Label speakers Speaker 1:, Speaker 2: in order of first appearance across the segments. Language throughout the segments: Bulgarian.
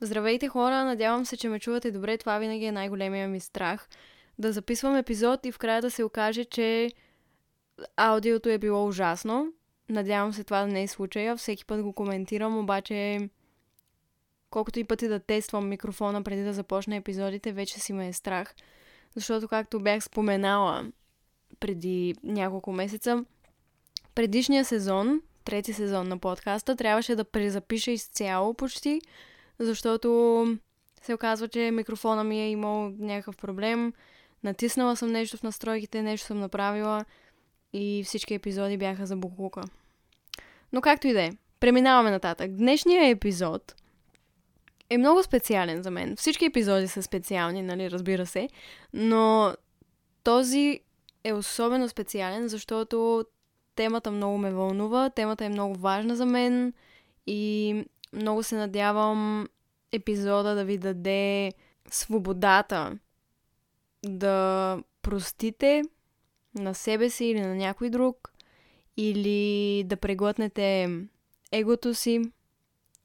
Speaker 1: Здравейте хора, надявам се, че ме чувате добре. Това винаги е най-големия ми страх. Да записвам епизод и в края да се окаже, че аудиото е било ужасно. Надявам се това да не е случая. Всеки път го коментирам, обаче колкото и пъти да тествам микрофона преди да започна епизодите, вече си ме е страх. Защото, както бях споменала преди няколко месеца, предишния сезон, трети сезон на подкаста, трябваше да презапиша изцяло почти, защото се оказва, че микрофона ми е имал някакъв проблем. Натиснала съм нещо в настройките, нещо съм направила и всички епизоди бяха за буклука. Но както и да е, преминаваме нататък. Днешният епизод е много специален за мен. Всички епизоди са специални, нали, разбира се, но този е особено специален, защото темата много ме вълнува, темата е много важна за мен и много се надявам епизода да ви даде свободата да простите на себе си или на някой друг, или да преглътнете егото си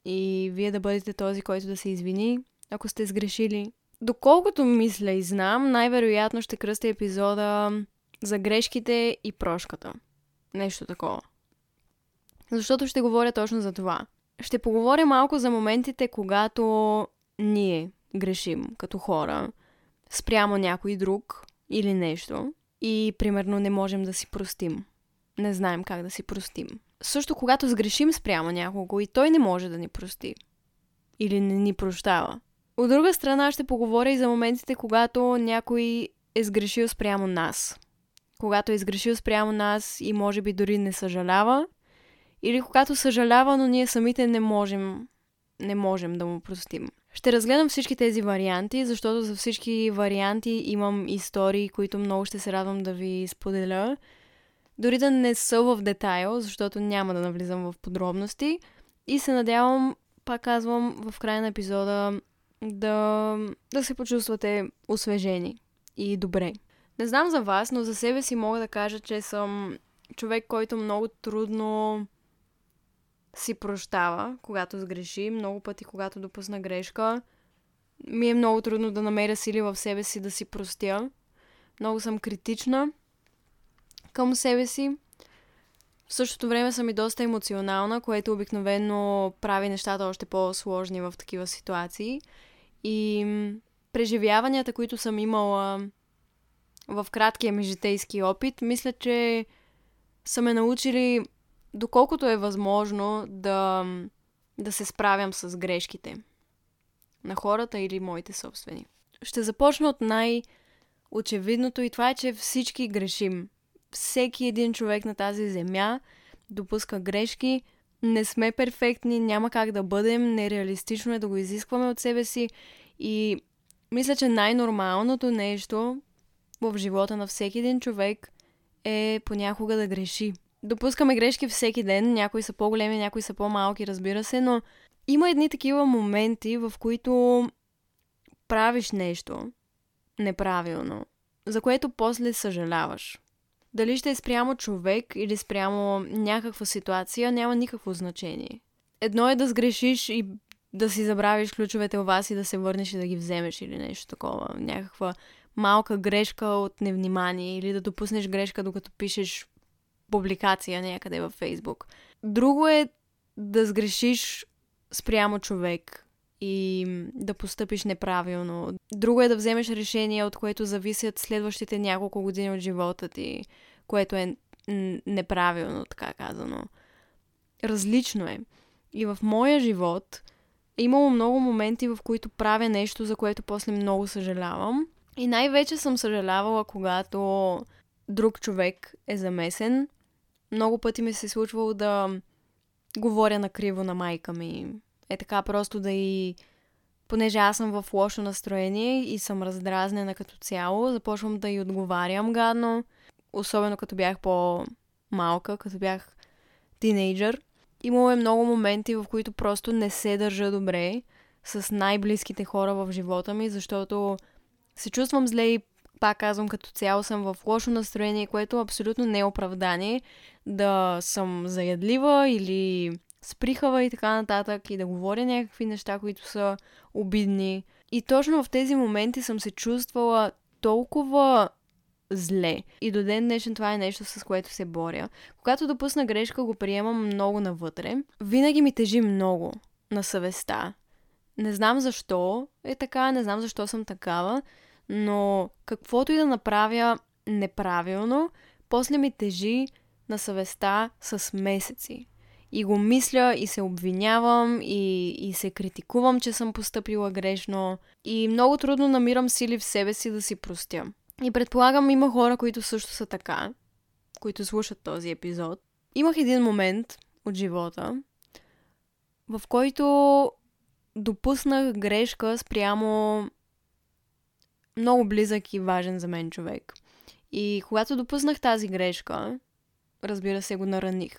Speaker 1: и вие да бъдете този, който да се извини, ако сте сгрешили. Доколкото мисля и знам, най-вероятно ще кръста епизода за грешките и прошката. Нещо такова. Защото ще говоря точно за това. Ще поговоря малко за моментите, когато ние грешим като хора спрямо някой друг или нещо и примерно не можем да си простим. Не знаем как да си простим. Също когато сгрешим спрямо някого и той не може да ни прости или не ни прощава. От друга страна ще поговоря и за моментите, когато някой е сгрешил спрямо нас. Когато е сгрешил спрямо нас и може би дори не съжалява или когато съжалява, но ние самите не можем, не можем да му простим. Ще разгледам всички тези варианти, защото за всички варианти имам истории, които много ще се радвам да ви споделя. Дори да не са в детайл, защото няма да навлизам в подробности. И се надявам, пак казвам, в края на епизода да, да се почувствате освежени и добре. Не знам за вас, но за себе си мога да кажа, че съм човек, който много трудно си прощава, когато сгреши. Много пъти, когато допусна грешка, ми е много трудно да намеря сили в себе си да си простя. Много съм критична към себе си. В същото време съм и доста емоционална, което обикновено прави нещата още по-сложни в такива ситуации. И преживяванията, които съм имала в краткия ми житейски опит, мисля, че са ме научили доколкото е възможно да, да се справям с грешките на хората или моите собствени. Ще започна от най-очевидното и това е, че всички грешим. Всеки един човек на тази земя допуска грешки. Не сме перфектни, няма как да бъдем, нереалистично е да го изискваме от себе си и мисля, че най-нормалното нещо в живота на всеки един човек е понякога да греши допускаме грешки всеки ден. Някои са по-големи, някои са по-малки, разбира се, но има едни такива моменти, в които правиш нещо неправилно, за което после съжаляваш. Дали ще е спрямо човек или спрямо някаква ситуация, няма никакво значение. Едно е да сгрешиш и да си забравиш ключовете у вас и да се върнеш и да ги вземеш или нещо такова. Някаква малка грешка от невнимание или да допуснеш грешка докато пишеш публикация някъде във Фейсбук. Друго е да сгрешиш спрямо човек и да постъпиш неправилно. Друго е да вземеш решение, от което зависят следващите няколко години от живота ти, което е неправилно, така казано. Различно е. И в моя живот е имало много моменти, в които правя нещо, за което после много съжалявам. И най-вече съм съжалявала, когато друг човек е замесен много пъти ми се е случвало да говоря накриво на майка ми. Е така просто да и... Понеже аз съм в лошо настроение и съм раздразнена като цяло, започвам да й отговарям гадно. Особено като бях по-малка, като бях тинейджър. Имало е много моменти, в които просто не се държа добре с най-близките хора в живота ми, защото се чувствам зле и пак казвам, като цяло съм в лошо настроение, което абсолютно не е оправдание да съм заядлива или сприхава и така нататък и да говоря някакви неща, които са обидни. И точно в тези моменти съм се чувствала толкова зле. И до ден днешен това е нещо, с което се боря. Когато допусна грешка, го приемам много навътре. Винаги ми тежи много на съвестта. Не знам защо е така, не знам защо съм такава, но каквото и да направя неправилно, после ми тежи на съвестта с месеци. И го мисля и се обвинявам и, и се критикувам, че съм поступила грешно. И много трудно намирам сили в себе си да си простя. И предполагам има хора, които също са така, които слушат този епизод. Имах един момент от живота, в който допуснах грешка спрямо много близък и важен за мен човек. И когато допуснах тази грешка, разбира се, го нараних.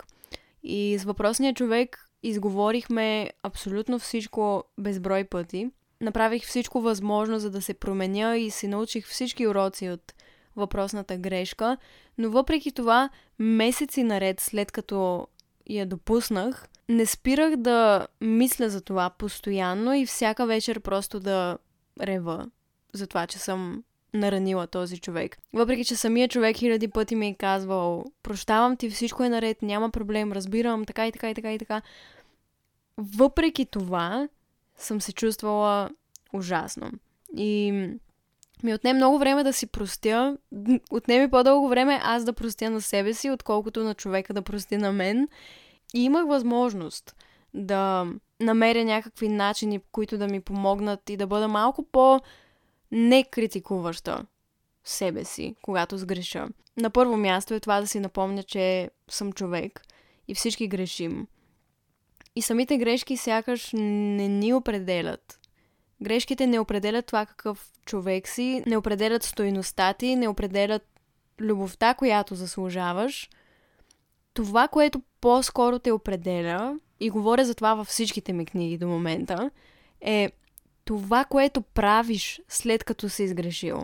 Speaker 1: И с въпросния човек изговорихме абсолютно всичко безброй пъти. Направих всичко възможно, за да се променя и се научих всички уроци от въпросната грешка, но въпреки това, месеци наред след като я допуснах, не спирах да мисля за това постоянно и всяка вечер просто да рева за това, че съм наранила този човек. Въпреки, че самия човек хиляди пъти ми е казвал, прощавам ти, всичко е наред, няма проблем, разбирам, така и така и така и така. Въпреки това, съм се чувствала ужасно. И ми отне много време да си простя. Отне ми по-дълго време аз да простя на себе си, отколкото на човека да прости на мен. И имах възможност да намеря някакви начини, които да ми помогнат и да бъда малко по- не критикуваща себе си, когато сгреша. На първо място е това да си напомня, че съм човек и всички грешим. И самите грешки сякаш не ни определят. Грешките не определят това какъв човек си, не определят стойността ти, не определят любовта, която заслужаваш. Това, което по-скоро те определя, и говоря за това във всичките ми книги до момента, е това, което правиш след като си изгрешил.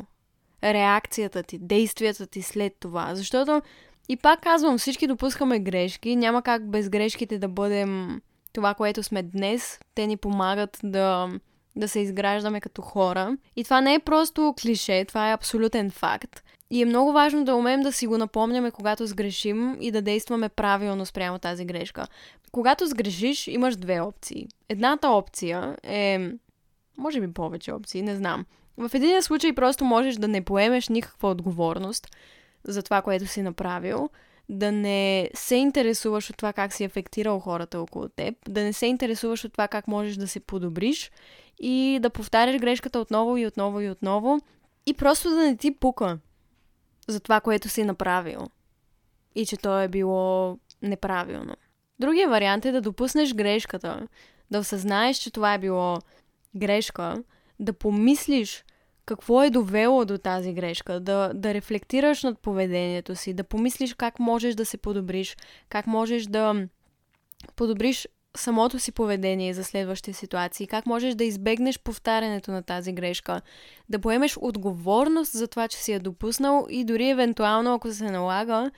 Speaker 1: Реакцията ти, действията ти след това. Защото, и пак казвам, всички допускаме грешки. Няма как без грешките да бъдем това, което сме днес. Те ни помагат да, да се изграждаме като хора. И това не е просто клише, това е абсолютен факт. И е много важно да умеем да си го напомняме, когато сгрешим и да действаме правилно спрямо тази грешка. Когато сгрешиш, имаш две опции. Едната опция е може би повече опции, не знам. В един случай просто можеш да не поемеш никаква отговорност за това, което си направил, да не се интересуваш от това как си афектирал хората около теб, да не се интересуваш от това как можеш да се подобриш и да повтаряш грешката отново и отново и отново и просто да не ти пука за това, което си направил и че то е било неправилно. Другия вариант е да допуснеш грешката, да осъзнаеш, че това е било грешка, да помислиш какво е довело до тази грешка, да, да рефлектираш над поведението си, да помислиш как можеш да се подобриш, как можеш да подобриш самото си поведение за следващите ситуации, как можеш да избегнеш повтарянето на тази грешка, да поемеш отговорност за това, че си я допуснал и дори евентуално, ако се налага,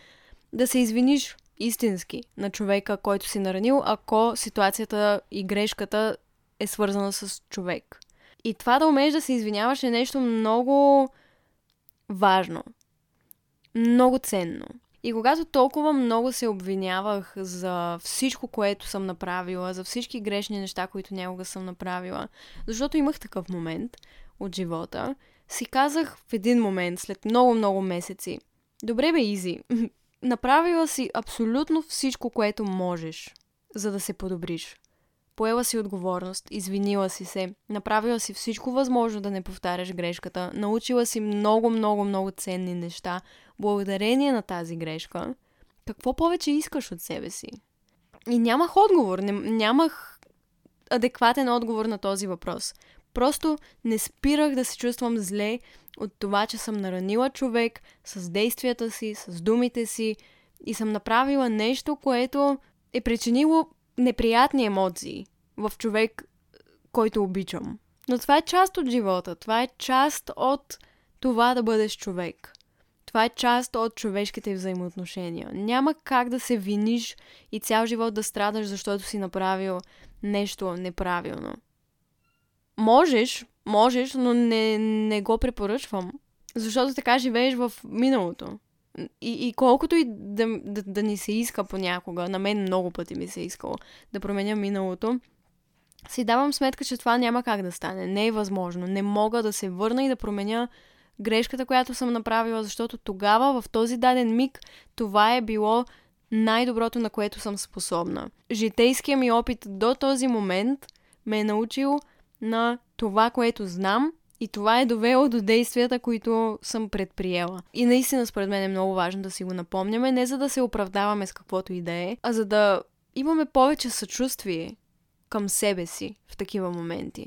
Speaker 1: да се извиниш истински на човека, който си наранил, ако ситуацията и грешката е свързана с човек. И това да умееш да се извиняваш е нещо много важно. Много ценно. И когато толкова много се обвинявах за всичко, което съм направила, за всички грешни неща, които някога съм направила, защото имах такъв момент от живота, си казах в един момент, след много-много месеци, добре бе, Изи, направила си абсолютно всичко, което можеш, за да се подобриш. Поела си отговорност, извинила си се, направила си всичко възможно да не повтаряш грешката, научила си много, много, много ценни неща, благодарение на тази грешка. Какво повече искаш от себе си? И нямах отговор, не, нямах адекватен отговор на този въпрос. Просто не спирах да се чувствам зле от това, че съм наранила човек с действията си, с думите си и съм направила нещо, което е причинило неприятни емоции в човек, който обичам. Но това е част от живота. Това е част от това да бъдеш човек. Това е част от човешките взаимоотношения. Няма как да се виниш и цял живот да страдаш, защото си направил нещо неправилно. Можеш, можеш, но не, не го препоръчвам. Защото така живееш в миналото. И, и колкото и да, да, да ни се иска понякога, на мен много пъти ми се искало да променя миналото, си давам сметка, че това няма как да стане. Не е възможно. Не мога да се върна и да променя грешката, която съм направила, защото тогава, в този даден миг, това е било най-доброто, на което съм способна. Житейският ми опит до този момент ме е научил на това, което знам и това е довело до действията, които съм предприела. И наистина, според мен е много важно да си го напомняме, не за да се оправдаваме с каквото и да е, а за да имаме повече съчувствие към себе си в такива моменти.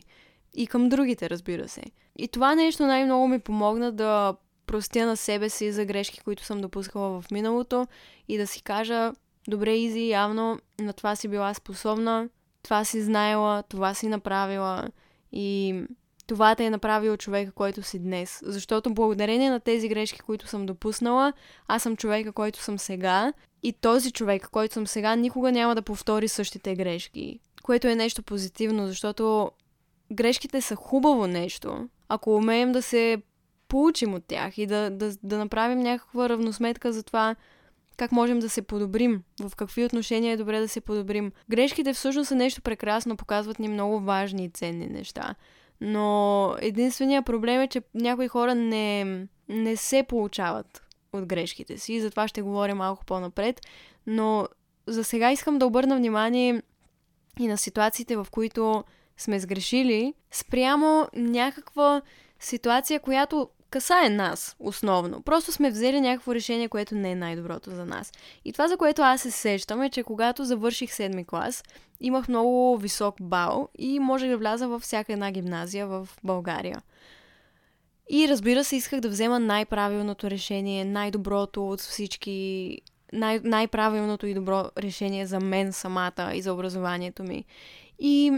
Speaker 1: И към другите, разбира се. И това нещо най-много ми помогна да простя на себе си за грешки, които съм допускала в миналото и да си кажа, добре, Изи, явно на това си била способна, това си знаела, това си направила и това те е направил човека, който си днес. Защото благодарение на тези грешки, които съм допуснала, аз съм човека, който съм сега и този човек, който съм сега, никога няма да повтори същите грешки. Което е нещо позитивно, защото грешките са хубаво нещо. Ако умеем да се получим от тях и да, да, да направим някаква равносметка за това как можем да се подобрим, в какви отношения е добре да се подобрим. Грешките всъщност са нещо прекрасно, показват ни много важни и ценни неща. Но единственият проблем е, че някои хора не, не се получават от грешките си. Затова ще говоря малко по-напред. Но за сега искам да обърна внимание и на ситуациите, в които сме сгрешили, спрямо някаква ситуация, която касае нас основно. Просто сме взели някакво решение, което не е най-доброто за нас. И това, за което аз се сещам е, че когато завърших седми клас, имах много висок бал и можех да вляза във всяка една гимназия в България. И разбира се, исках да взема най-правилното решение, най-доброто от всички, най- най-правилното и добро решение за мен самата и за образованието ми. И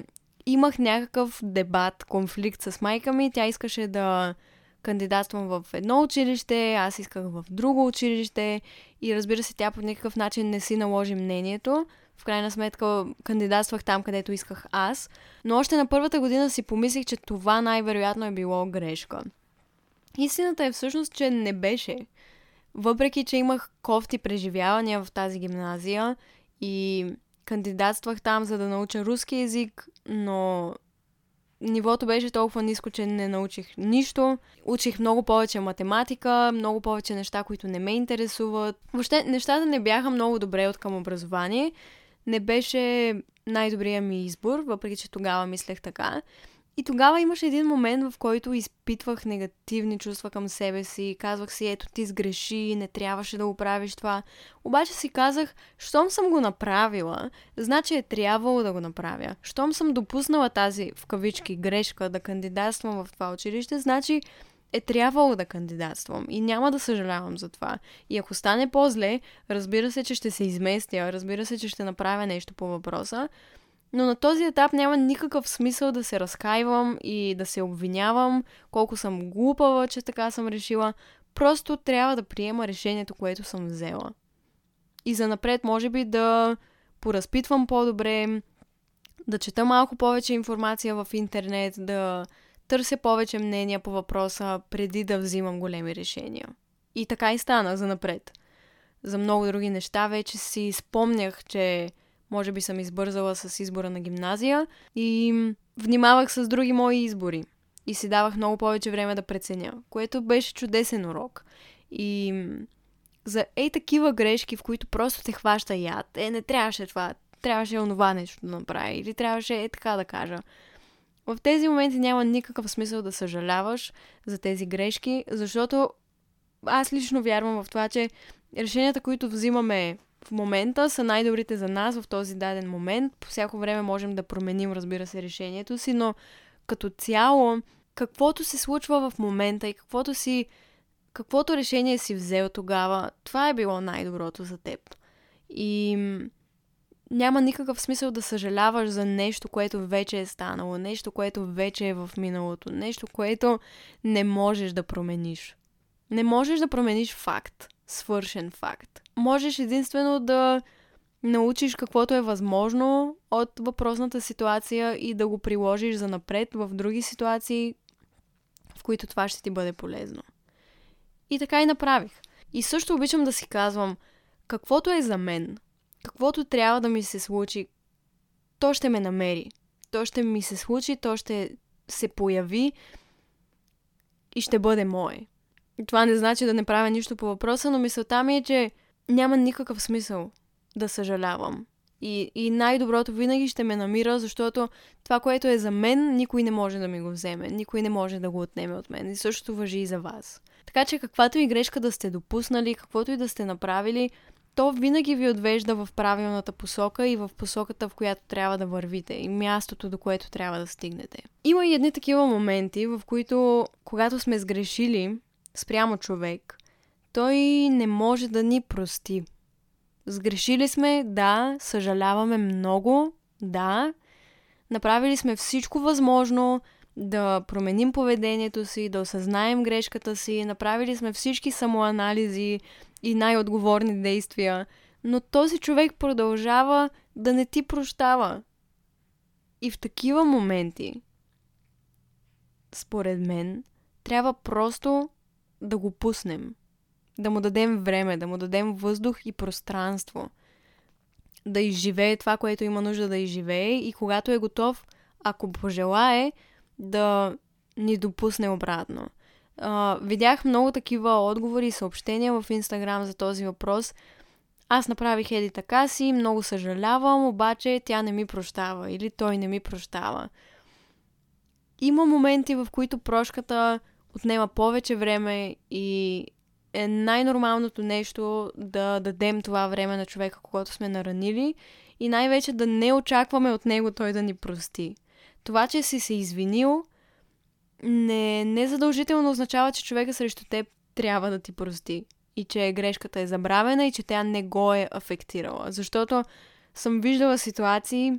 Speaker 1: имах някакъв дебат, конфликт с майка ми. Тя искаше да кандидатствам в едно училище, аз исках в друго училище и разбира се, тя по никакъв начин не си наложи мнението. В крайна сметка кандидатствах там, където исках аз. Но още на първата година си помислих, че това най-вероятно е било грешка. Истината е всъщност, че не беше. Въпреки, че имах кофти преживявания в тази гимназия и кандидатствах там, за да науча руски язик, но нивото беше толкова ниско, че не научих нищо. Учих много повече математика, много повече неща, които не ме интересуват. Въобще нещата не бяха много добре от към образование. Не беше най-добрият ми избор, въпреки че тогава мислех така. И тогава имаше един момент, в който изпитвах негативни чувства към себе си. Казвах си, ето ти сгреши, не трябваше да го правиш това. Обаче си казах, щом съм го направила, значи е трябвало да го направя. Щом съм допуснала тази, в кавички, грешка да кандидатствам в това училище, значи е трябвало да кандидатствам и няма да съжалявам за това. И ако стане по-зле, разбира се, че ще се изместя, разбира се, че ще направя нещо по въпроса, но на този етап няма никакъв смисъл да се разкаивам и да се обвинявам колко съм глупава, че така съм решила. Просто трябва да приема решението, което съм взела. И за напред, може би, да поразпитвам по-добре, да чета малко повече информация в интернет, да търся повече мнения по въпроса, преди да взимам големи решения. И така и стана за напред. За много други неща вече си спомнях, че може би съм избързала с избора на гимназия и внимавах с други мои избори. И си давах много повече време да преценя, което беше чудесен урок. И за ей такива грешки, в които просто те хваща яд, е, не трябваше това, трябваше онова нещо да направи, или трябваше е така да кажа. В тези моменти няма никакъв смисъл да съжаляваш за тези грешки, защото аз лично вярвам в това, че решенията, които взимаме в момента са най-добрите за нас в този даден момент. По всяко време можем да променим, разбира се, решението си, но като цяло, каквото се случва в момента и каквото си каквото решение си взел тогава, това е било най-доброто за теб. И няма никакъв смисъл да съжаляваш за нещо, което вече е станало, нещо, което вече е в миналото, нещо, което не можеш да промениш. Не можеш да промениш факт, свършен факт. Можеш единствено да научиш каквото е възможно от въпросната ситуация и да го приложиш за напред в други ситуации, в които това ще ти бъде полезно. И така и направих. И също обичам да си казвам, каквото е за мен, каквото трябва да ми се случи, то ще ме намери. То ще ми се случи, то ще се появи и ще бъде мое. Това не значи да не правя нищо по въпроса, но мисълта ми е, че няма никакъв смисъл да съжалявам. И, и най-доброто винаги ще ме намира, защото това, което е за мен, никой не може да ми го вземе. Никой не може да го отнеме от мен. И същото въжи и за вас. Така че каквато и грешка да сте допуснали, каквото и да сте направили, то винаги ви отвежда в правилната посока и в посоката, в която трябва да вървите и мястото, до което трябва да стигнете. Има и едни такива моменти, в които, когато сме сгрешили спрямо човек, той не може да ни прости. Сгрешили сме, да, съжаляваме много, да. Направили сме всичко възможно да променим поведението си, да осъзнаем грешката си, направили сме всички самоанализи и най-отговорни действия, но този човек продължава да не ти прощава. И в такива моменти, според мен, трябва просто да го пуснем да му дадем време, да му дадем въздух и пространство. Да изживее това, което има нужда да изживее и когато е готов, ако пожелае, да ни допусне обратно. Uh, видях много такива отговори и съобщения в Инстаграм за този въпрос. Аз направих еди така си, много съжалявам, обаче тя не ми прощава или той не ми прощава. Има моменти, в които прошката отнема повече време и е най-нормалното нещо да дадем това време на човека, когато сме наранили и най-вече да не очакваме от него той да ни прости. Това, че си се извинил, не, не задължително означава, че човека срещу теб трябва да ти прости и че грешката е забравена и че тя не го е афектирала. Защото съм виждала ситуации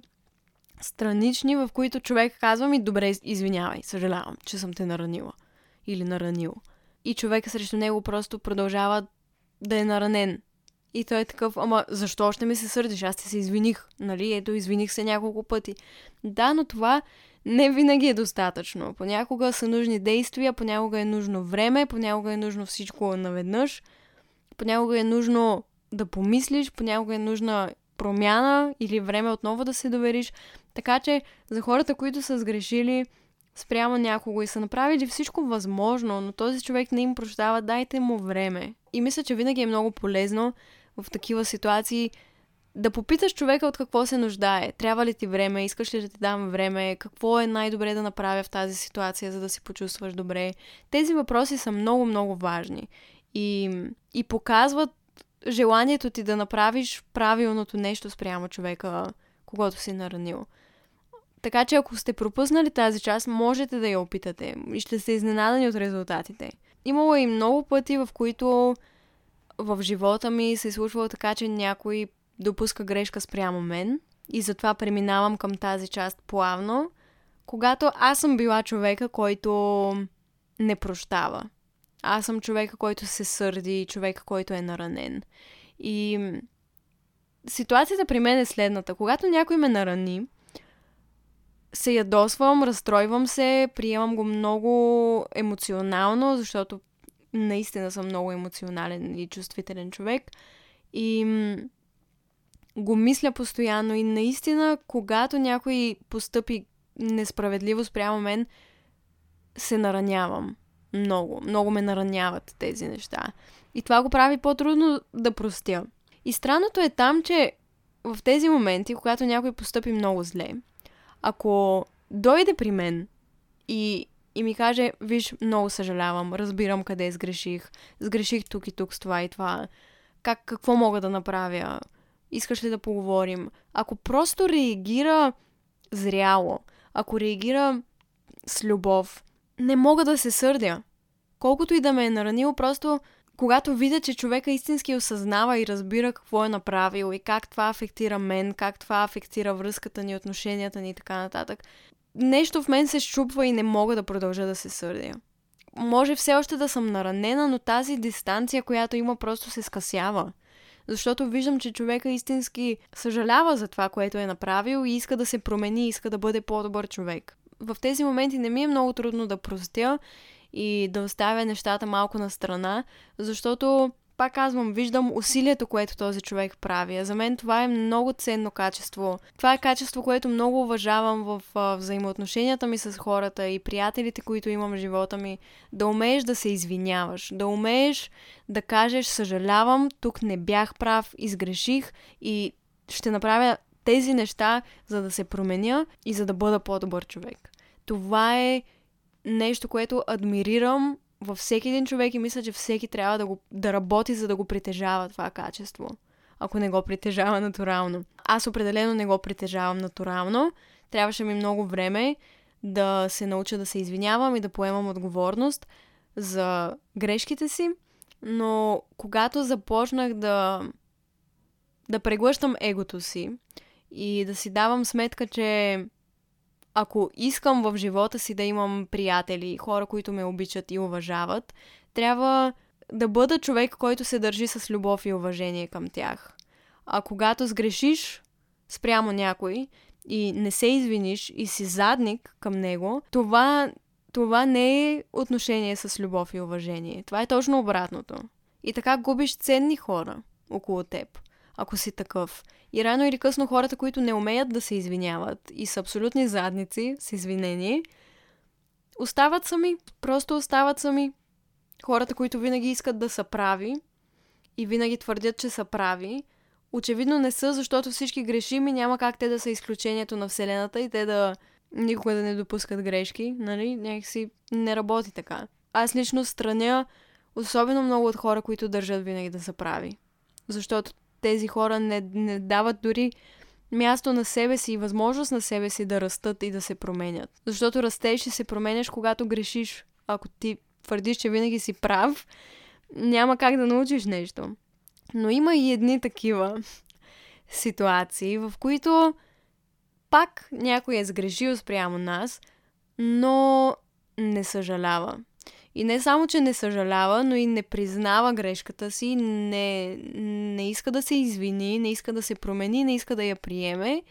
Speaker 1: странични, в които човек казва ми, добре, извинявай, съжалявам, че съм те наранила или наранил и човека срещу него просто продължава да е наранен. И той е такъв, ама защо още ми се сърдиш? Аз ти се извиних, нали? Ето, извиних се няколко пъти. Да, но това не винаги е достатъчно. Понякога са нужни действия, понякога е нужно време, понякога е нужно всичко наведнъж, понякога е нужно да помислиш, понякога е нужна промяна или време отново да се довериш. Така че за хората, които са сгрешили, спрямо някого и са направили всичко възможно, но този човек не им прощава, дайте му време. И мисля, че винаги е много полезно в такива ситуации да попиташ човека от какво се нуждае. Трябва ли ти време? Искаш ли да ти дам време? Какво е най-добре да направя в тази ситуация, за да се почувстваш добре? Тези въпроси са много, много важни. И, и показват желанието ти да направиш правилното нещо спрямо човека, когато си наранил. Така че ако сте пропуснали тази част, можете да я опитате и ще сте изненадани от резултатите. Имало и много пъти, в които в живота ми се е случвало така, че някой допуска грешка спрямо мен и затова преминавам към тази част плавно, когато аз съм била човека, който не прощава. Аз съм човека, който се сърди, човека, който е наранен. И ситуацията при мен е следната. Когато някой ме нарани, се ядосвам, разстройвам се, приемам го много емоционално, защото наистина съм много емоционален и чувствителен човек. И го мисля постоянно и наистина, когато някой постъпи несправедливо спрямо мен, се наранявам. Много. Много ме нараняват тези неща. И това го прави по-трудно да простя. И странното е там, че в тези моменти, когато някой постъпи много зле, ако дойде при мен и, и ми каже, виж, много съжалявам, разбирам къде сгреших, сгреших тук и тук с това и това, как, какво мога да направя, искаш ли да поговорим. Ако просто реагира зряло, ако реагира с любов, не мога да се сърдя. Колкото и да ме е наранил, просто когато видя, че човека истински осъзнава и разбира какво е направил и как това афектира мен, как това афектира връзката ни, отношенията ни и така нататък, нещо в мен се щупва и не мога да продължа да се сърдя. може все още да съм наранена, но тази дистанция, която има, просто се скъсява. Защото виждам, че човека истински съжалява за това, което е направил и иска да се промени, иска да бъде по-добър човек. В тези моменти не ми е много трудно да простя и да оставя нещата малко на страна, защото пак казвам, виждам усилието, което този човек прави. За мен това е много ценно качество. Това е качество, което много уважавам в взаимоотношенията ми с хората и приятелите, които имам в живота ми. Да умееш да се извиняваш, да умееш да кажеш съжалявам, тук не бях прав, изгреших и ще направя тези неща, за да се променя и за да бъда по-добър човек. Това е нещо, което адмирирам във всеки един човек и мисля, че всеки трябва да, го, да работи, за да го притежава това качество. Ако не го притежава натурално. Аз определено не го притежавам натурално. Трябваше ми много време да се науча да се извинявам и да поемам отговорност за грешките си. Но когато започнах да, да преглъщам егото си и да си давам сметка, че ако искам в живота си да имам приятели, хора, които ме обичат и уважават, трябва да бъда човек, който се държи с любов и уважение към тях. А когато сгрешиш спрямо някой и не се извиниш и си задник към него, това, това не е отношение с любов и уважение. Това е точно обратното. И така губиш ценни хора около теб, ако си такъв. И рано или късно хората, които не умеят да се извиняват и са абсолютни задници, с извинение, остават сами. Просто остават сами. Хората, които винаги искат да са прави и винаги твърдят, че са прави, очевидно не са, защото всички грешим и няма как те да са изключението на Вселената и те да никога да не допускат грешки, нали? Някакси не работи така. Аз лично страня особено много от хора, които държат винаги да са прави. Защото тези хора не, не дават дори място на себе си и възможност на себе си да растат и да се променят. Защото растеш и се променяш, когато грешиш. Ако ти твърдиш, че винаги си прав, няма как да научиш нещо. Но има и едни такива ситуации, в които пак някой е сгрешил спрямо нас, но не съжалява. И не само, че не съжалява, но и не признава грешката си, не, не иска да се извини, не иска да се промени, не иска да я приеме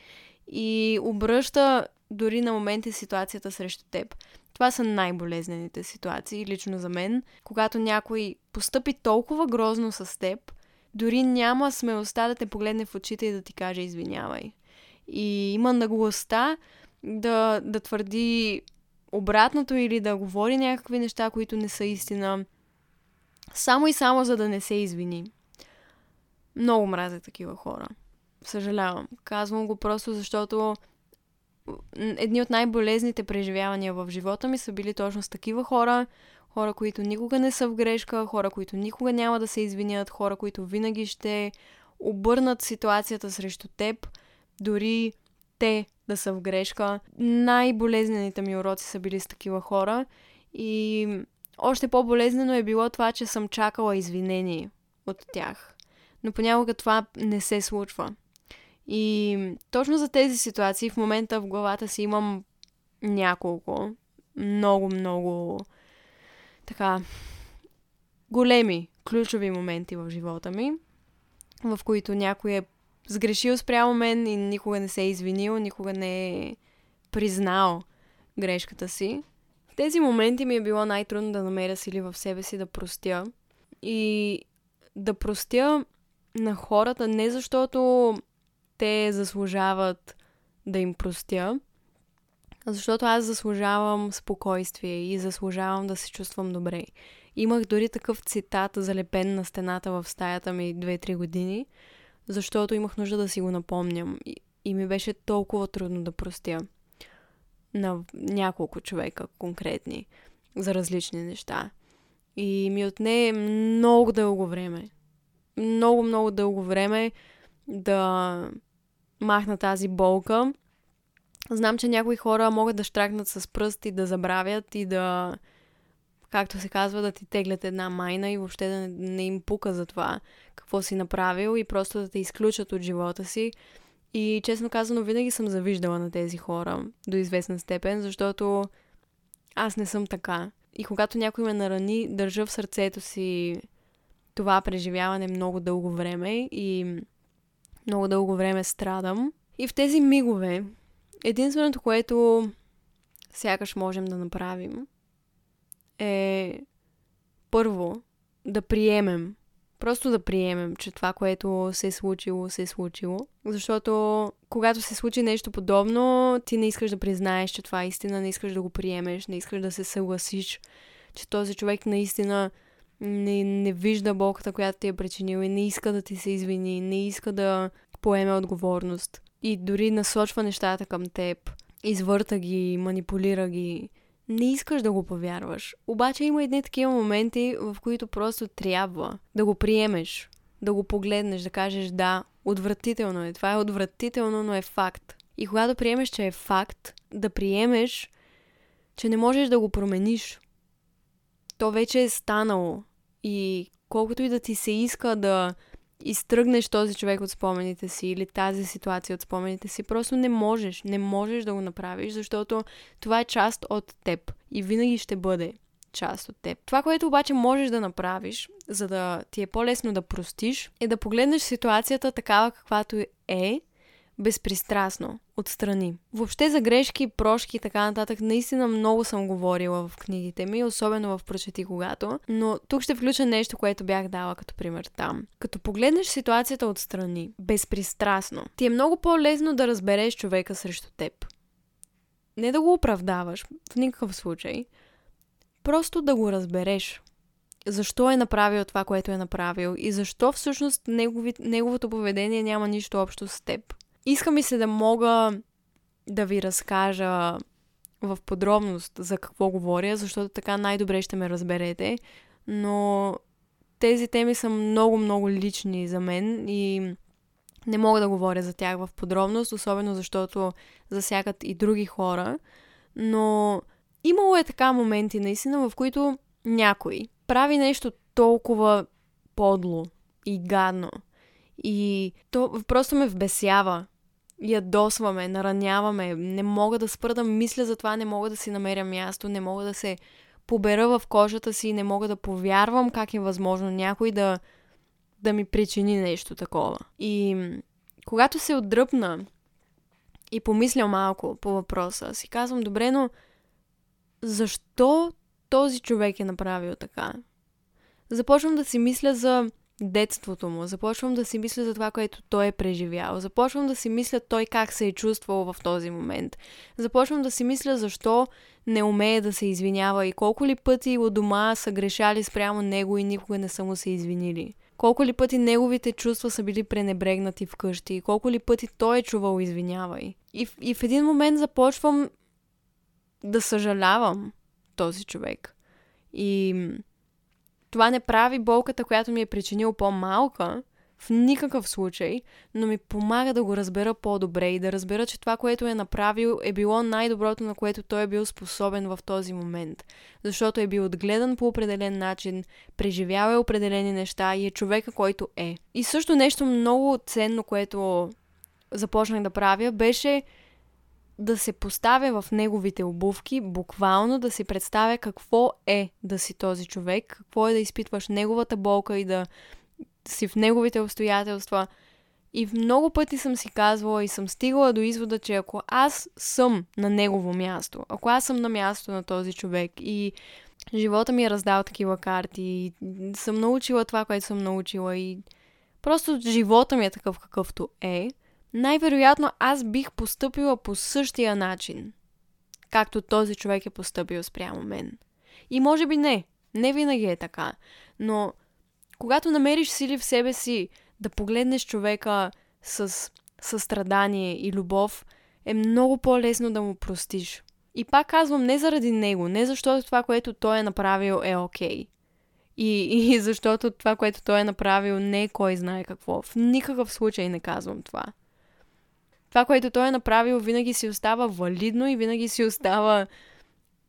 Speaker 1: и обръща дори на моменти ситуацията срещу теб. Това са най-болезнените ситуации, лично за мен. Когато някой постъпи толкова грозно с теб, дори няма смелостта да те погледне в очите и да ти каже извинявай. И има наглостта да, да твърди обратното или да говори някакви неща, които не са истина, само и само за да не се извини. Много мразя такива хора. Съжалявам. Казвам го просто защото едни от най-болезните преживявания в живота ми са били точно с такива хора. Хора, които никога не са в грешка, хора, които никога няма да се извинят, хора, които винаги ще обърнат ситуацията срещу теб, дори те да са в грешка. Най-болезнените ми уроци са били с такива хора и още по-болезнено е било това, че съм чакала извинение от тях. Но понякога това не се случва. И точно за тези ситуации в момента в главата си имам няколко много, много така големи, ключови моменти в живота ми, в които някой е сгрешил спрямо мен и никога не се е извинил, никога не е признал грешката си. В тези моменти ми е било най-трудно да намеря сили в себе си да простя. И да простя на хората не защото те заслужават да им простя, а защото аз заслужавам спокойствие и заслужавам да се чувствам добре. Имах дори такъв цитат залепен на стената в стаята ми 2-3 години – защото имах нужда да си го напомням и, и ми беше толкова трудно да простя на няколко човека конкретни за различни неща. И ми отне много дълго време. Много, много дълго време да махна тази болка. Знам, че някои хора могат да штракнат с пръст и да забравят и да, както се казва, да ти теглят една майна и въобще да не, им пука за това какво си направил и просто да те изключат от живота си. И честно казано, винаги съм завиждала на тези хора до известна степен, защото аз не съм така. и когато някой ме нарани, държа в сърцето си това преживяване много дълго време и много дълго време страдам. И в тези мигове, единственото, което сякаш можем да направим, е първо да приемем Просто да приемем, че това, което се е случило, се е случило. Защото когато се случи нещо подобно, ти не искаш да признаеш, че това е истина, не искаш да го приемеш, не искаш да се съгласиш, че този човек наистина не, не вижда болката, която ти е причинил и не иска да ти се извини, не иска да поеме отговорност. И дори насочва нещата към теб, извърта ги, манипулира ги не искаш да го повярваш. Обаче има едни такива моменти, в които просто трябва да го приемеш, да го погледнеш, да кажеш да, отвратително е. Това е отвратително, но е факт. И когато приемеш, че е факт, да приемеш, че не можеш да го промениш. То вече е станало. И колкото и да ти се иска да изтръгнеш този човек от спомените си или тази ситуация от спомените си, просто не можеш. Не можеш да го направиш, защото това е част от теб и винаги ще бъде част от теб. Това, което обаче можеш да направиш, за да ти е по-лесно да простиш, е да погледнеш ситуацията такава каквато е безпристрастно, отстрани. Въобще за грешки, прошки и така нататък наистина много съм говорила в книгите ми, особено в Прочети когато, но тук ще включа нещо, което бях дала като пример там. Като погледнеш ситуацията отстрани, безпристрастно, ти е много по-лесно да разбереш човека срещу теб. Не да го оправдаваш, в никакъв случай, просто да го разбереш защо е направил това, което е направил и защо всъщност негови, неговото поведение няма нищо общо с теб. Иска ми се да мога да ви разкажа в подробност за какво говоря, защото така най-добре ще ме разберете, но тези теми са много-много лични за мен и не мога да говоря за тях в подробност, особено защото засягат и други хора, но имало е така моменти наистина, в които някой прави нещо толкова подло и гадно. И то просто ме вбесява ядосваме, нараняваме, не мога да спра да мисля за това, не мога да си намеря място, не мога да се побера в кожата си, не мога да повярвам как е възможно някой да, да ми причини нещо такова. И когато се отдръпна и помисля малко по въпроса, си казвам, добре, но защо този човек е направил така? Започвам да си мисля за детството му. Започвам да си мисля за това, което той е преживял. Започвам да си мисля той как се е чувствал в този момент. Започвам да си мисля защо не умее да се извинява и колко ли пъти у дома са грешали спрямо него и никога не са му се извинили. Колко ли пъти неговите чувства са били пренебрегнати вкъщи колко ли пъти той е чувал извинявай. И, и в един момент започвам да съжалявам този човек. И това не прави болката, която ми е причинил по-малка, в никакъв случай, но ми помага да го разбера по-добре и да разбера, че това, което е направил, е било най-доброто, на което той е бил способен в този момент. Защото е бил отгледан по определен начин, преживял е определени неща и е човека, който е. И също нещо много ценно, което започнах да правя, беше да се поставя в неговите обувки, буквално да си представя какво е да си този човек, какво е да изпитваш неговата болка и да си в неговите обстоятелства. И много пъти съм си казвала и съм стигала до извода, че ако аз съм на негово място, ако аз съм на място на този човек и живота ми е раздал такива карти и съм научила това, което съм научила и просто живота ми е такъв какъвто е, най-вероятно аз бих поступила по същия начин, както този човек е поступил спрямо мен. И може би не, не винаги е така, но когато намериш сили в себе си да погледнеш човека с състрадание и любов, е много по-лесно да му простиш. И пак казвам, не заради него, не защото това, което той е направил е окей. Okay. И, и защото това, което той е направил не е кой знае какво. В никакъв случай не казвам това това, което той е направил, винаги си остава валидно и винаги си остава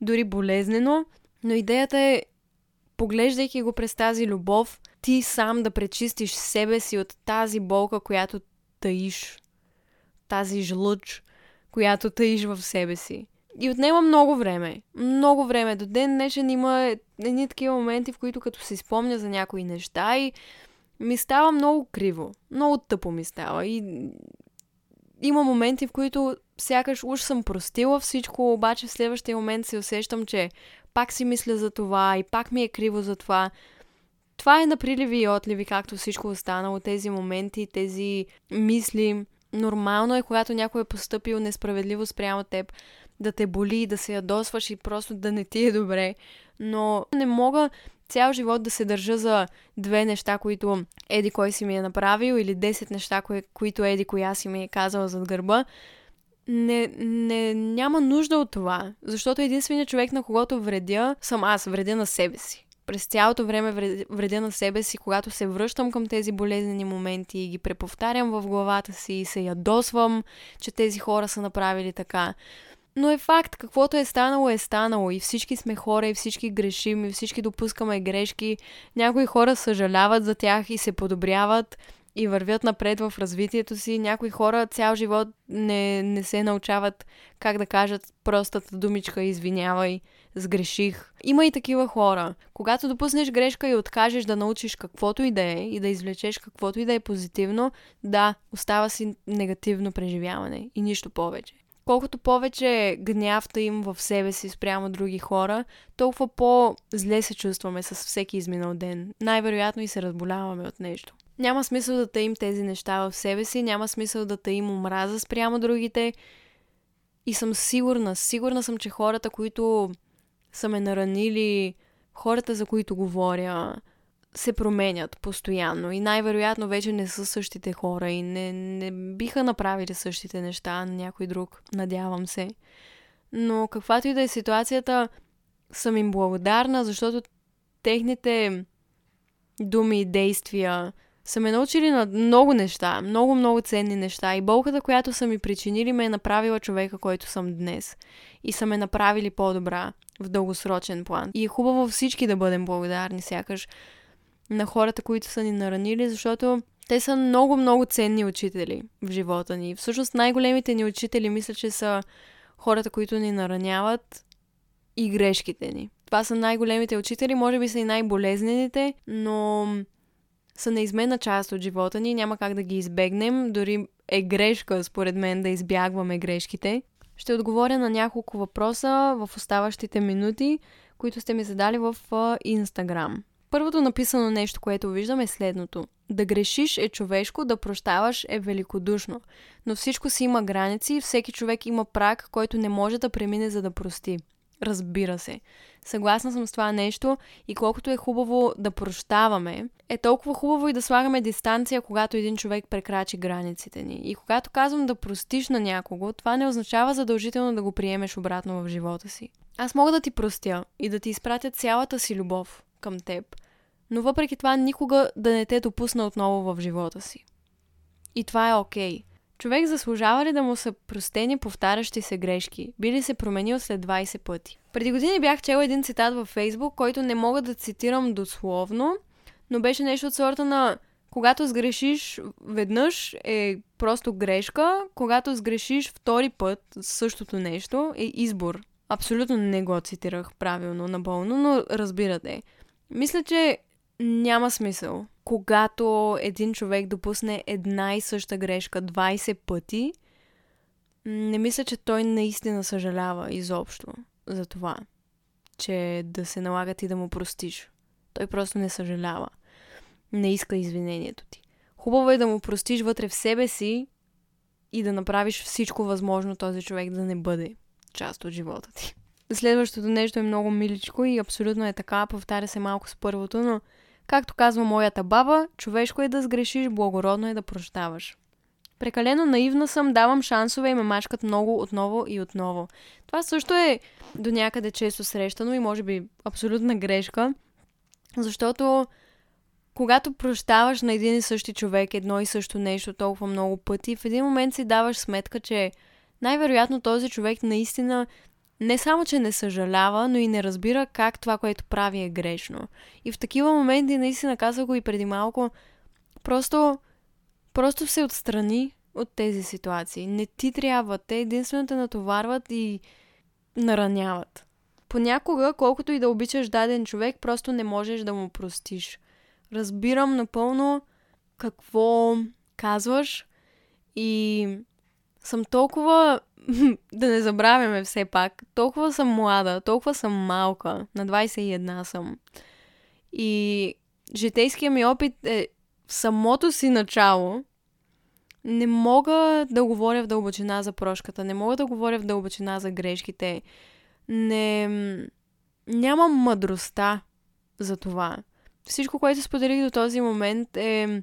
Speaker 1: дори болезнено. Но идеята е, поглеждайки го през тази любов, ти сам да пречистиш себе си от тази болка, която таиш. Тази жлъч, която таиш в себе си. И отнема много време. Много време. До ден днешен има едни такива моменти, в които като се спомня за някои неща и ми става много криво. Много тъпо ми става. И има моменти, в които сякаш уж съм простила всичко, обаче в следващия момент се усещам, че пак си мисля за това и пак ми е криво за това. Това е на приливи и отливи, както всичко останало, тези моменти, тези мисли. Нормално е, когато някой е поступил несправедливо спрямо теб, да те боли, да се ядосваш и просто да не ти е добре. Но не мога цял живот да се държа за две неща, които Еди кой си ми е направил или 10 неща, кои, които Еди коя си ми е казала зад гърба. Не, не, няма нужда от това, защото единственият човек, на когото вредя, съм аз, вредя на себе си. През цялото време вредя на себе си, когато се връщам към тези болезнени моменти и ги преповтарям в главата си и се ядосвам, че тези хора са направили така. Но е факт, каквото е станало, е станало. И всички сме хора, и всички грешим, и всички допускаме грешки. Някои хора съжаляват за тях и се подобряват и вървят напред в развитието си. Някои хора цял живот не, не се научават как да кажат простата думичка извинявай, сгреших. Има и такива хора. Когато допуснеш грешка и откажеш да научиш каквото и да е и да извлечеш каквото и да е позитивно, да, остава си негативно преживяване и нищо повече колкото повече гнявта им в себе си спрямо други хора, толкова по-зле се чувстваме с всеки изминал ден. Най-вероятно и се разболяваме от нещо. Няма смисъл да таим тези неща в себе си, няма смисъл да таим омраза спрямо другите. И съм сигурна, сигурна съм, че хората, които са ме наранили, хората, за които говоря, се променят постоянно и най-вероятно вече не са същите хора и не, не биха направили същите неща на някой друг, надявам се. Но каквато и да е ситуацията, съм им благодарна, защото техните думи и действия са ме научили на много неща, много, много ценни неща. И болката, която са ми причинили, ме е направила човека, който съм днес. И са ме направили по-добра в дългосрочен план. И е хубаво всички да бъдем благодарни, сякаш на хората, които са ни наранили, защото те са много, много ценни учители в живота ни. Всъщност най-големите ни учители мисля, че са хората, които ни нараняват и грешките ни. Това са най-големите учители, може би са и най-болезнените, но са неизменна част от живота ни, няма как да ги избегнем, дори е грешка, според мен, да избягваме грешките. Ще отговоря на няколко въпроса в оставащите минути, които сте ми задали в Инстаграм. Първото написано нещо, което виждам е следното. Да грешиш е човешко, да прощаваш е великодушно. Но всичко си има граници и всеки човек има прак, който не може да премине за да прости. Разбира се. Съгласна съм с това нещо и колкото е хубаво да прощаваме, е толкова хубаво и да слагаме дистанция, когато един човек прекрачи границите ни. И когато казвам да простиш на някого, това не означава задължително да го приемеш обратно в живота си. Аз мога да ти простя и да ти изпратя цялата си любов, към теб, но въпреки това никога да не те допусна отново в живота си. И това е окей. Okay. Човек заслужава ли да му са простени повтарящи се грешки? Би ли се променил след 20 пъти? Преди години бях чела един цитат във Фейсбук, който не мога да цитирам дословно, но беше нещо от сорта на когато сгрешиш веднъж е просто грешка, когато сгрешиш втори път същото нещо е избор. Абсолютно не го цитирах правилно, наболно, но разбирате. Мисля, че няма смисъл. Когато един човек допусне една и съща грешка 20 пъти, не мисля, че той наистина съжалява изобщо за това, че да се налага ти да му простиш. Той просто не съжалява. Не иска извинението ти. Хубаво е да му простиш вътре в себе си и да направиш всичко възможно този човек да не бъде част от живота ти. Следващото нещо е много миличко и абсолютно е така, повтаря се малко с първото, но както казва моята баба, човешко е да сгрешиш, благородно е да прощаваш. Прекалено наивна съм, давам шансове и ме мачкат много отново и отново. Това също е до някъде често срещано и може би абсолютна грешка, защото когато прощаваш на един и същи човек едно и също нещо толкова много пъти, в един момент си даваш сметка, че най-вероятно този човек наистина не само, че не съжалява, но и не разбира как това, което прави е грешно. И в такива моменти, наистина казах го и преди малко, просто, просто се отстрани от тези ситуации. Не ти трябва. Те единствено те натоварват и нараняват. Понякога, колкото и да обичаш даден човек, просто не можеш да му простиш. Разбирам напълно какво казваш и съм толкова, да не забравяме все пак, толкова съм млада, толкова съм малка, на 21 съм. И житейския ми опит е в самото си начало. Не мога да говоря в дълбочина за прошката, не мога да говоря в дълбочина за грешките. Не... Нямам мъдростта за това. Всичко, което споделих до този момент е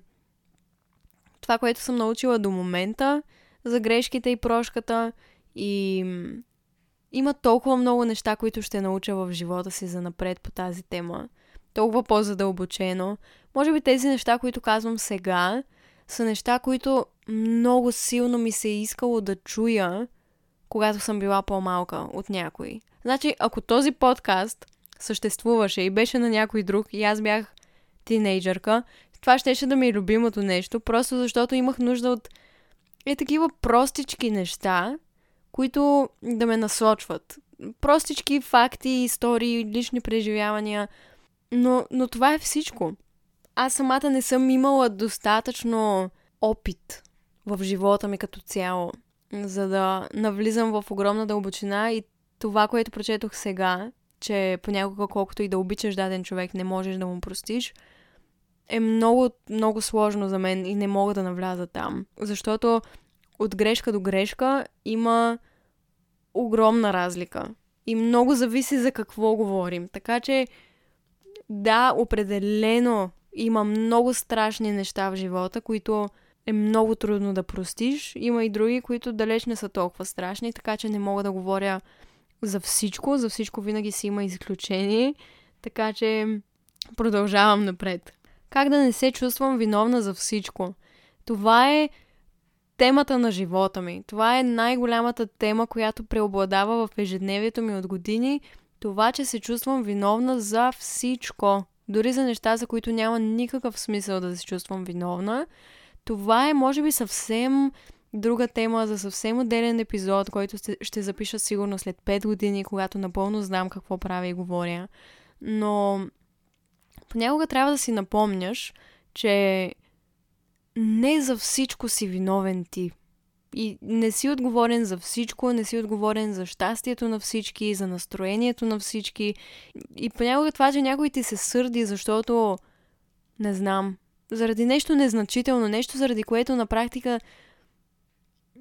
Speaker 1: това, което съм научила до момента за грешките и прошката и има толкова много неща, които ще науча в живота си за напред по тази тема. Толкова по-задълбочено. Може би тези неща, които казвам сега, са неща, които много силно ми се е искало да чуя, когато съм била по-малка от някой. Значи, ако този подкаст съществуваше и беше на някой друг и аз бях тинейджърка, това щеше да ми е любимото нещо, просто защото имах нужда от е такива простички неща, които да ме насочват. Простички факти, истории, лични преживявания. Но, но това е всичко. Аз самата не съм имала достатъчно опит в живота ми като цяло, за да навлизам в огромна дълбочина и това, което прочетох сега, че понякога колкото и да обичаш даден човек, не можеш да му простиш – е много, много сложно за мен и не мога да навляза там. Защото от грешка до грешка има огромна разлика. И много зависи за какво говорим. Така че, да, определено има много страшни неща в живота, които е много трудно да простиш. Има и други, които далеч не са толкова страшни, така че не мога да говоря за всичко. За всичко винаги си има изключение. Така че продължавам напред. Как да не се чувствам виновна за всичко? Това е темата на живота ми. Това е най-голямата тема, която преобладава в ежедневието ми от години. Това, че се чувствам виновна за всичко. Дори за неща, за които няма никакъв смисъл да се чувствам виновна. Това е, може би, съвсем друга тема за съвсем отделен епизод, който ще запиша сигурно след 5 години, когато напълно знам какво правя и говоря. Но понякога трябва да си напомняш, че не за всичко си виновен ти. И не си отговорен за всичко, не си отговорен за щастието на всички, за настроението на всички. И понякога това, че някой ти се сърди, защото, не знам, заради нещо незначително, нещо заради което на практика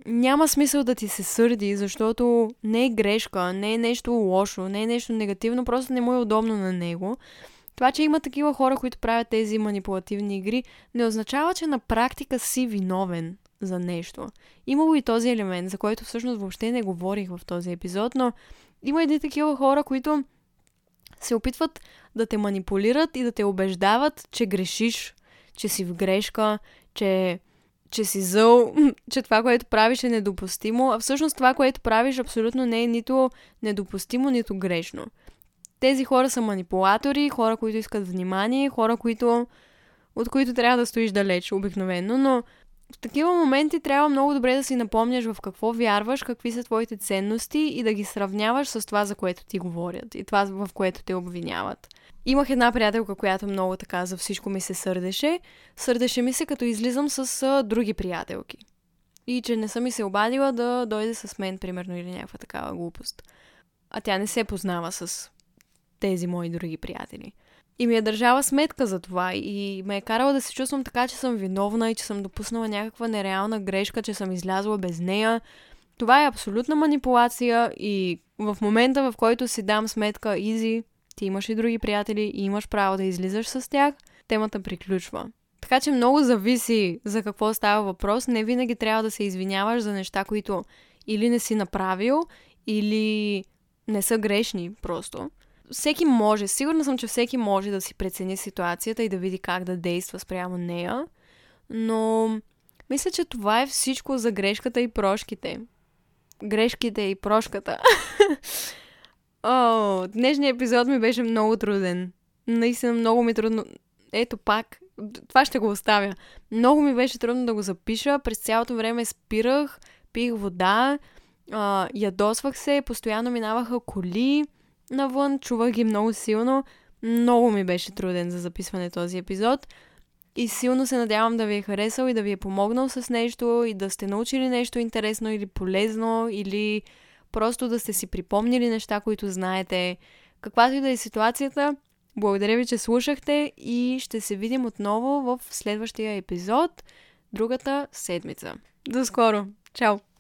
Speaker 1: няма смисъл да ти се сърди, защото не е грешка, не е нещо лошо, не е нещо негативно, просто не му е удобно на него. Това, че има такива хора, които правят тези манипулативни игри, не означава, че на практика си виновен за нещо. Имало и този елемент, за който всъщност въобще не говорих в този епизод, но има едни такива хора, които се опитват да те манипулират и да те убеждават, че грешиш, че си в грешка, че, че си зъл, че това, което правиш е недопустимо, а всъщност това, което правиш абсолютно не е нито недопустимо, нито грешно тези хора са манипулатори, хора, които искат внимание, хора, които, от които трябва да стоиш далеч обикновено, но в такива моменти трябва много добре да си напомняш в какво вярваш, какви са твоите ценности и да ги сравняваш с това, за което ти говорят и това, в което те обвиняват. Имах една приятелка, която много така за всичко ми се сърдеше. Сърдеше ми се, като излизам с а, други приятелки. И че не съм ми се обадила да дойде с мен, примерно, или някаква такава глупост. А тя не се познава с тези мои други приятели. И ми е държала сметка за това и ме е карала да се чувствам така, че съм виновна и че съм допуснала някаква нереална грешка, че съм излязла без нея. Това е абсолютна манипулация и в момента, в който си дам сметка, изи, ти имаш и други приятели и имаш право да излизаш с тях, темата приключва. Така че много зависи за какво става въпрос. Не винаги трябва да се извиняваш за неща, които или не си направил, или не са грешни просто всеки може, сигурна съм, че всеки може да си прецени ситуацията и да види как да действа спрямо нея, но мисля, че това е всичко за грешката и прошките. Грешките и прошката. О, днешният епизод ми беше много труден. Наистина много ми трудно. Ето пак, това ще го оставя. Много ми беше трудно да го запиша. През цялото време спирах, пих вода, ядосвах се, постоянно минаваха коли навън, чувах ги много силно. Много ми беше труден за записване този епизод. И силно се надявам да ви е харесал и да ви е помогнал с нещо и да сте научили нещо интересно или полезно или просто да сте си припомнили неща, които знаете. Каквато и да е ситуацията, благодаря ви, че слушахте и ще се видим отново в следващия епизод, другата седмица. До скоро! Чао!